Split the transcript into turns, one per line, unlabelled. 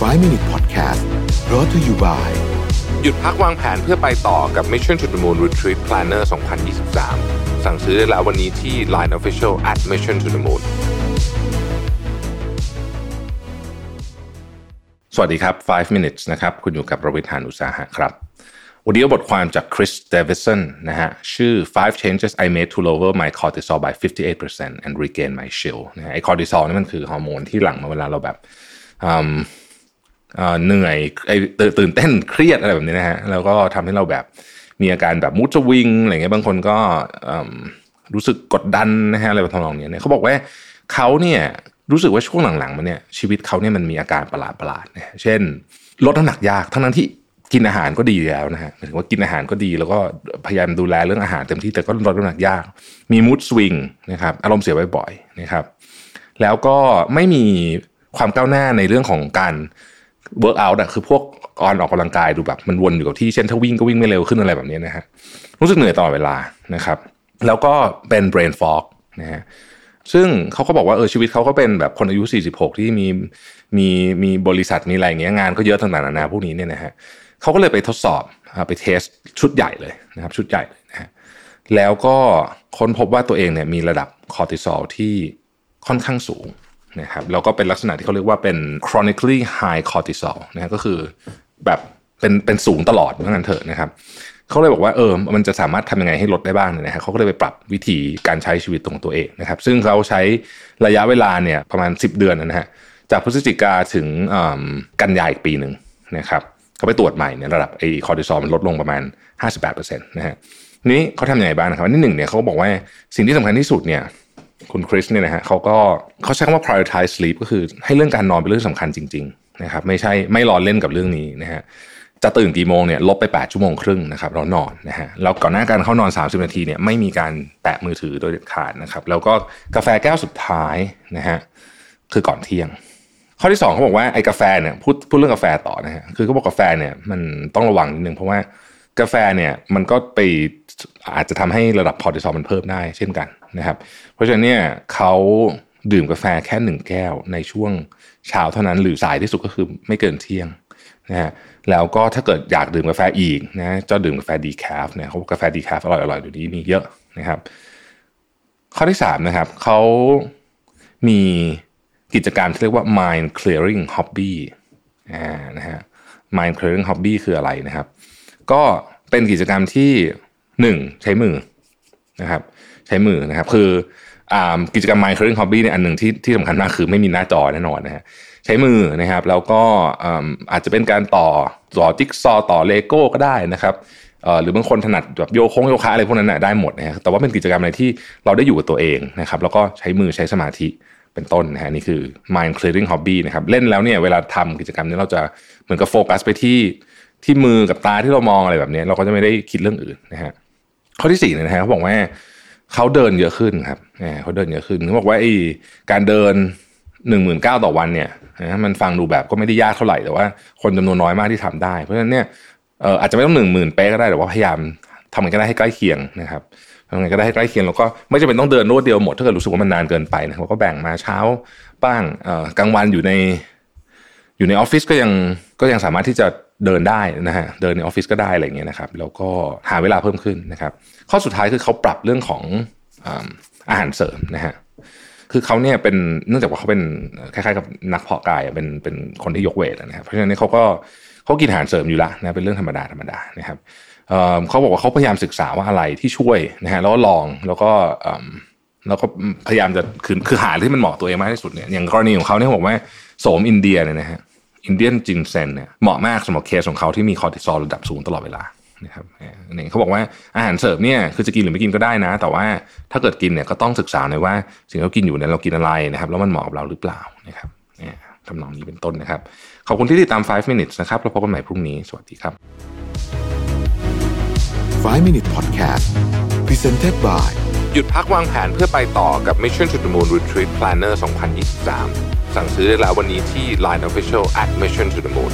5 Minute Podcast brought to you by
หยุดพักวางแผนเพื่อไปต่อกับ Mission to the Moon Retreat Planner 2023 สั่งซื้อได้แล้ววันนี้ที่ Line Official at Mission to the Moon สวัสดีครับ 5 minutes นะครับ คุณอยู่กับประวิทยานุสาหะครับ วันนี้เอาบทความจาก Chris Davison นะฮะ ชื่อ5 changes I made to lower my cortisol by 58% and regain my chill นะฮะไอ้ cortisol นี่มันคือฮอร์โมนที่หลั่งมาเวลาเราแบบอืม เอ่อเหนื่อยไอ้ตื่นตื่นเต้นเครียดอะไรแบบนี้นะฮะแล้วก็ทำให้เราแบบมีอาการแบบมูดสวิงอะไรเงี้ยบางคนก็รู้สึกกดดันนะฮะอะไรแบบทำนองนี้เนี่ยเขาบอกว่าเขาเนี่ยรู้สึกว่าช่วงหลังๆมาเนี่ยชีวิตเขาเนี่ยมันมีอาการประหลาดๆนะฮะเช่น ลดน้ำหนักยากทั้งนั้นที่กินอาหารก็ดีแล้วนะฮะหมายถึงว่ากินอาหารก็ดีแล้วก็พยายามดูแลเรื่องอาหารเต็มที่แต่ก็ลดน้ำหนักยาก มีมูดสวิงนะครับอารมณ์เสียบ่อยๆนะครับ แล้วก็ไม่มีความก้าวหน้าในเรื่องของการ workout อะคือพวกออนออกกำลังกายดูแบบมันวนอยู่กับที่เช่นถ้าวิ่งก็วิ่งไม่เร็วขึ้นอะไรแบบนี้นะฮะรู้สึกเหนื่อยตลอดเวลานะครับ แล้วก็เป็น brain fog นะฮะซึ่งเขาก็บอกว่าเออชีวิตเขาก็เป็นแบบคนอายุ 46 ที่มีมีมีบริษัทมีอะไรเงี้ยงานก็เยอะต่างๆนานาพวกนี้เนี่ยนะฮะเขาก็เลยไปทดสอบไป testชุดใหญ่เลยนะครับชุดใหญ่เลยนะฮะแล้วก็ค้นพบว่าตัวเองเนี่ยมีระดับคอร์ติซอลที่ค่อนข้างสูง นะครับแล้วก็เป็นลักษณะที่เขาเรียกว่าเป็น chronically high cortisol นะก็คือแบบเป็นเป็นสูงตลอดเพราะงั้นเถอะนะครับเขาเลยบอกว่าเออมันจะสามารถทำยังไงให้ลดได้บ้างเนี่ยนะฮะเขาก็เลยไปปรับวิธีการใช้ชีวิตตรงตัวเองนะครับ ซึ่งเขาใช้ระยะเวลาเนี่ยประมาณ 10 เดือนนะฮะจากพฤศจิกาถึงกันยายอีกปีหนึ่งนะครับเขาไปตรวจใหม่เนี่ยระดับไอคอร์ติซอลมันลดลงประมาณ 58%นะฮะนี้เขาทำยังไงบ้างนะครับอันที่หนึ่งเนี่ยเขาบอกว่าสิ่งที่สำคัญที่สุดเนี่ย คุณคริสเนี่ยนะฮะเขาก็เขาใช้คำว่า prioritize sleep ก็คือให้เรื่องการนอนเป็นเรื่องสำคัญจริงๆนะครับไม่ใช่ไม่รอเล่นกับเรื่องนี้นะฮะจะตื่นกี่โมงเนี่ยลบไป 8 ชั่วโมงครึ่งนะครับเรานอนนะฮะแล้วก่อนหน้าการเข้านอน 30 นาทีเนี่ยไม่มีการแตะมือถือโดยเด็ดขาดนะครับแล้วก็กาแฟแก้วสุดท้ายนะฮะคือก่อนเที่ยง ข้อที่สองเขาบอกว่าไอ้กาแฟเนี่ยพูดพูดเรื่องกาแฟต่อนะฮะคือเขาบอกกาแฟเนี่ยมันต้องระวังนิดนึงเพราะว่ากาแฟเนี่ยมันก็ไปอาจจะทำให้ระดับคอร์ติซอลมันเพิ่มได้เช่นกัน นะครับ เพราะฉะนั้นเนี่ยเขาดื่มกาแฟแค่หนึ่งแก้วในช่วงเช้าเท่านั้น หรือสายที่สุดก็คือไม่เกินเที่ยงนะฮะแล้วก็ถ้าเกิดอยากดื่มกาแฟอีกนะจะดื่มกาแฟ decaf เนี่ยเขาบอกกาแฟ decaf อร่อยอร่อยๆเดี๋ยวนี้มีเยอะนะครับ ข้อที่สามนะครับเขามีกิจกรรมที่เรียกว่า mind clearing hobby อ่านะฮะ mind clearing hobby คืออะไรนะครับ ก็เป็นกิจกรรมที่หนึ่งใช้มือนะครับ ใช้มือนะครับ คืออกิจกรรม mind clearing hobby เนี่ยอันหนึ่งที่ที่สำคัญมากคือไม่มีหน้าจอแน่นอนนะฮะใช้มือนะครับแล้วก็อาอาจจะเป็นการต่อต่อจิ๊กซอต่อเลโก้ก็ได้นะครับหรือบางคนถนัดแบบโยโค้งโยคะอะไรพวกนั้นนะได้หมดนะฮะแต่ว่าเป็นกิจกรรมอะไรที่เราได้อยู่กับตัวเองนะครับแล้วก็ใช้มือใช้สมาธิเป็นต้นนะฮะนี่คือ mind clearing hobby นะครับเล่นแล้วเนี่ยเวลาทำกิจกรรมนี้เราจะเหมือนกับโฟกัสไปที่ที่มือกับตาที่เรามองอะไรแบบนี้ เราก็จะไม่ได้คิดเรื่องอื่นนะฮะข้อที่สี่เนี่ยนะฮะเขาบอกว่า เขาเดินเยอะขึ้นครับเขาเดินเยอะขึ้นเขาบอกว่าไอ้การเดินหนึ่งหมื่นเก้าต่อวันเนี่ยนะมันฟังดูแบบก็ไม่ได้ยากเท่าไหร่แต่ว่าคนจำนวนน้อยมากที่ทำได้ เพราะฉะนั้นเนี่ยอาจจะไม่ต้องหนึ่งหมื่นเป๊ะก็ได้แต่ว่าพยายามทำมันก็ได้ให้ใกล้เคียงนะครับทำไงก็ได้ให้ใกล้เคียงแล้วก็ไม่จำเป็นต้องเดินรวดเดียวหมดถ้าเกิดรู้สึกว่ามันนานเกินไปนะครับก็แบ่งมาเช้าบ้างกลางวันอยู่ใน อยู่ในออฟฟิศก็ยังก็ยังสามารถที่จะ เดินได้นะฮะเดินในออฟฟิศก็ได้อะไรเงี้ยนะครับแล้วก็หาเวลาเพิ่มขึ้นนะครับข้อสุดท้ายคือเขาปรับเรื่องของอาหารเสริมนะฮะคือเขาเนี่ยเป็นเนื่องจากว่าเขาเป็นคล้ายๆกับนักเพาะกายเป็นเป็นคนที่ยก weight นะครับเพราะฉะนั้นเขาก็เขากินอาหารเสริมอยู่ละนะเป็นเรื่องธรรมดาธรรมดานะครับเขาบอกว่าเขาพยายามศึกษาว่าอะไรที่ช่วยนะฮะแล้วลองแล้วก็แล้วก็พยายามจะคือคือหาที่มันเหมาะตัวเองมากที่สุดเนี่ยอย่างกรณีของเขาเนี่ยบอกว่าโสมอินเดียเนี่ยนะฮะ Indian ginseng เนี่ยเหมาะมากสำหรับเคสของเขาที่มีคอร์ติซอลระดับสูงตลอดเวลานะครับนี่เขาบอกว่าอาหารเสริมเนี่ยคือจะกินหรือไม่กินก็ได้นะ แต่ว่าถ้าเกิดกินเนี่ยก็ต้องศึกษาหน่อยว่า สิ่งที่เรากินอยู่เนี่ยเรากินอะไรนะครับ แล้วมันเหมาะกับเราหรือเปล่านะครับเนี่ยทำนองนี้เป็นต้นนะครับ ขอบคุณที่ติดตาม 5 minutes นะครับเราพบกันใหม่พรุ่งนี้ สวัสดีครับ
5 Minute Podcast Presented by
หยุดพักวางแผนเพื่อไปต่อกับ Mission to the Moon Retreat Planner 2023 สั่งซื้อได้แล้ววันนี้ที่ Line Official at Mission to the Moon